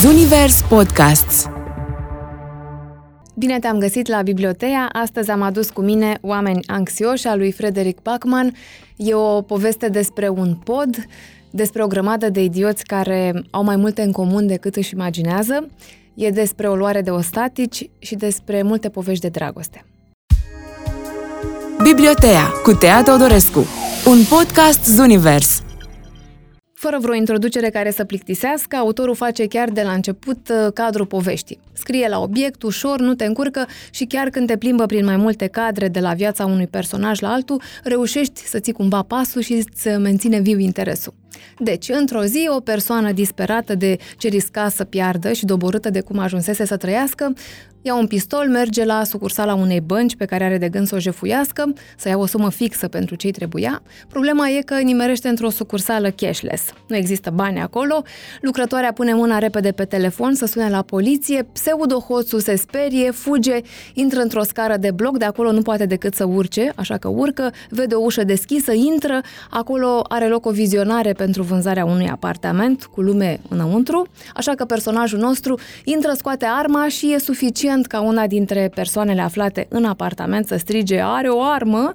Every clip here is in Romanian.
Zunivers Podcasts Bine te-am găsit la Bibliotea. Astăzi am adus cu mine Oameni anxioși a lui Frederic Bachman. E o poveste despre un pod, despre o grămadă de idioți care au mai multe în comun decât își imaginează. E despre o luare de ostatici și despre multe povești de dragoste. Bibliotea cu Tea Teodorescu Un podcast Zunivers fără vreo introducere care să plictisească, autorul face chiar de la început uh, cadrul poveștii. Scrie la obiect, ușor, nu te încurcă și chiar când te plimbă prin mai multe cadre de la viața unui personaj la altul, reușești să ții cumva pasul și să menține viu interesul. Deci, într-o zi, o persoană disperată de ce risca să piardă și doborâtă de cum ajunsese să trăiască, ia un pistol, merge la sucursala unei bănci pe care are de gând să o jefuiască, să ia o sumă fixă pentru ce-i trebuia. Problema e că nimerește într-o sucursală cashless. Nu există bani acolo, lucrătoarea pune mâna repede pe telefon să sune la poliție, pseudo-hoțul se sperie, fuge, intră într-o scară de bloc, de acolo nu poate decât să urce, așa că urcă, vede o ușă deschisă, intră, acolo are loc o vizionare pentru vânzarea unui apartament cu lume înăuntru, așa că personajul nostru intră, scoate arma și e suficient ca una dintre persoanele aflate în apartament să strige are o armă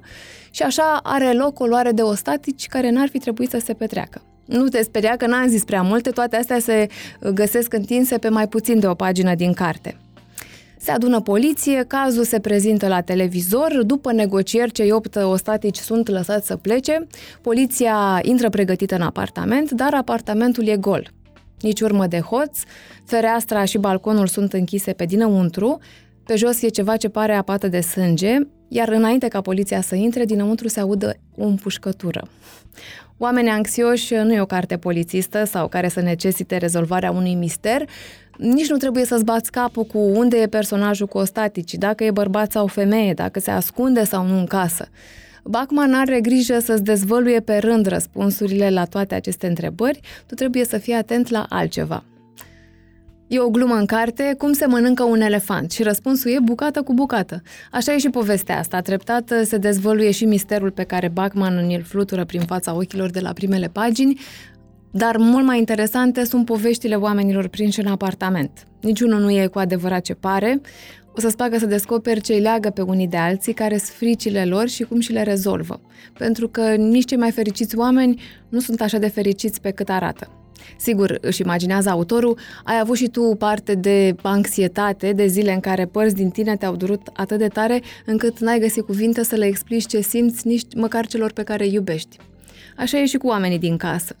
și așa are loc o luare de ostatici care n-ar fi trebuit să se petreacă. Nu te speria că n-am zis prea multe, toate astea se găsesc întinse pe mai puțin de o pagină din carte. Se adună poliție, cazul se prezintă la televizor, după negocieri cei opt ostatici sunt lăsați să plece, poliția intră pregătită în apartament, dar apartamentul e gol. Nici urmă de hoț, fereastra și balconul sunt închise pe dinăuntru, pe jos e ceva ce pare apată de sânge, iar înainte ca poliția să intre, dinăuntru se audă o împușcătură. Oameni anxioși nu e o carte polițistă sau care să necesite rezolvarea unui mister, nici nu trebuie să-ți bați capul cu unde e personajul cu ostatici, dacă e bărbat sau femeie, dacă se ascunde sau nu în casă. Bachman are grijă să-ți dezvăluie pe rând răspunsurile la toate aceste întrebări, tu trebuie să fii atent la altceva. E o glumă în carte, cum se mănâncă un elefant și răspunsul e bucată cu bucată. Așa e și povestea asta. Treptat se dezvăluie și misterul pe care Bachman îl flutură prin fața ochilor de la primele pagini, dar mult mai interesante sunt poveștile oamenilor prinși în apartament. Niciunul nu e cu adevărat ce pare. O să-ți facă să descoperi ce îi leagă pe unii de alții, care sunt fricile lor și cum și le rezolvă. Pentru că nici cei mai fericiți oameni nu sunt așa de fericiți pe cât arată. Sigur, își imaginează autorul, ai avut și tu parte de anxietate, de zile în care părți din tine te-au durut atât de tare încât n-ai găsit cuvinte să le explici ce simți nici măcar celor pe care îi iubești. Așa e și cu oamenii din casă.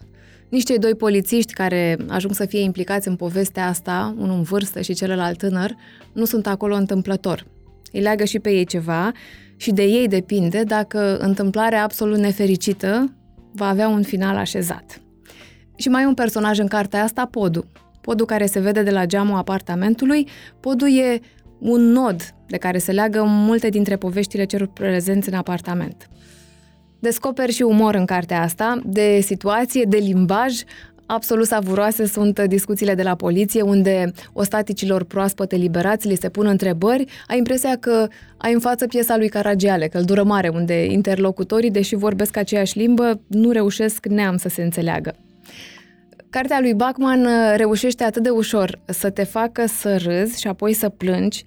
Nici cei doi polițiști care ajung să fie implicați în povestea asta, unul în vârstă și celălalt tânăr, nu sunt acolo întâmplător. Îi leagă și pe ei ceva și de ei depinde dacă întâmplarea absolut nefericită va avea un final așezat. Și mai e un personaj în cartea asta, Podul. Podul care se vede de la geamul apartamentului. Podul e un nod de care se leagă multe dintre poveștile celor prezenți în apartament. Descoperi și umor în cartea asta, de situație, de limbaj, absolut savuroase sunt discuțiile de la poliție, unde ostaticilor proaspăt eliberați li se pun întrebări, ai impresia că ai în față piesa lui Caragiale, Căldură Mare, unde interlocutorii, deși vorbesc aceeași limbă, nu reușesc neam să se înțeleagă. Cartea lui Bachman reușește atât de ușor să te facă să râzi și apoi să plângi,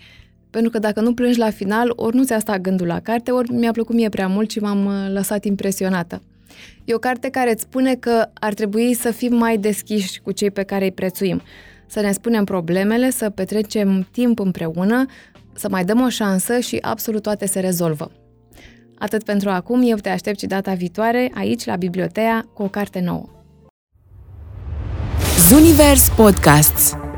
pentru că dacă nu plângi la final, ori nu ți-a stat gândul la carte, ori mi-a plăcut mie prea mult și m-am uh, lăsat impresionată. E o carte care îți spune că ar trebui să fim mai deschiși cu cei pe care îi prețuim, să ne spunem problemele, să petrecem timp împreună, să mai dăm o șansă și absolut toate se rezolvă. Atât pentru acum, eu te aștept și data viitoare aici la Bibliotea cu o carte nouă. Zunivers Podcasts